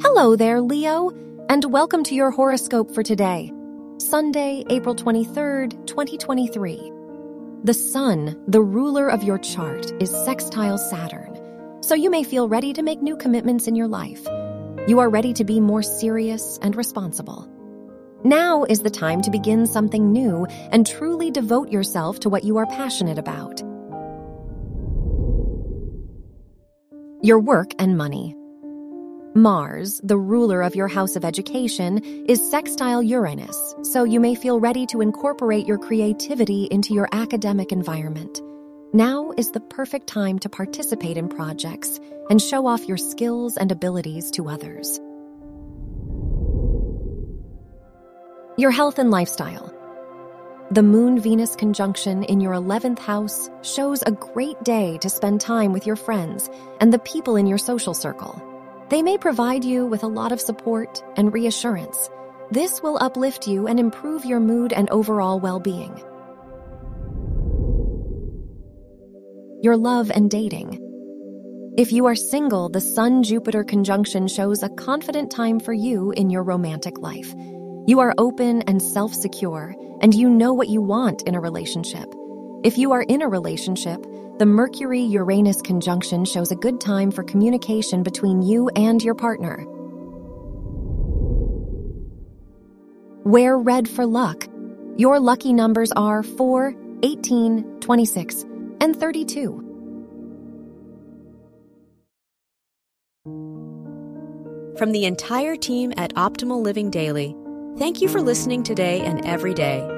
Hello there, Leo, and welcome to your horoscope for today, Sunday, April 23rd, 2023. The Sun, the ruler of your chart, is sextile Saturn, so you may feel ready to make new commitments in your life. You are ready to be more serious and responsible. Now is the time to begin something new and truly devote yourself to what you are passionate about. Your work and money. Mars, the ruler of your house of education, is sextile Uranus, so you may feel ready to incorporate your creativity into your academic environment. Now is the perfect time to participate in projects and show off your skills and abilities to others. Your health and lifestyle. The Moon Venus conjunction in your 11th house shows a great day to spend time with your friends and the people in your social circle. They may provide you with a lot of support and reassurance. This will uplift you and improve your mood and overall well being. Your love and dating. If you are single, the Sun Jupiter conjunction shows a confident time for you in your romantic life. You are open and self secure, and you know what you want in a relationship. If you are in a relationship, the Mercury Uranus conjunction shows a good time for communication between you and your partner. Wear red for luck. Your lucky numbers are 4, 18, 26, and 32. From the entire team at Optimal Living Daily, thank you for listening today and every day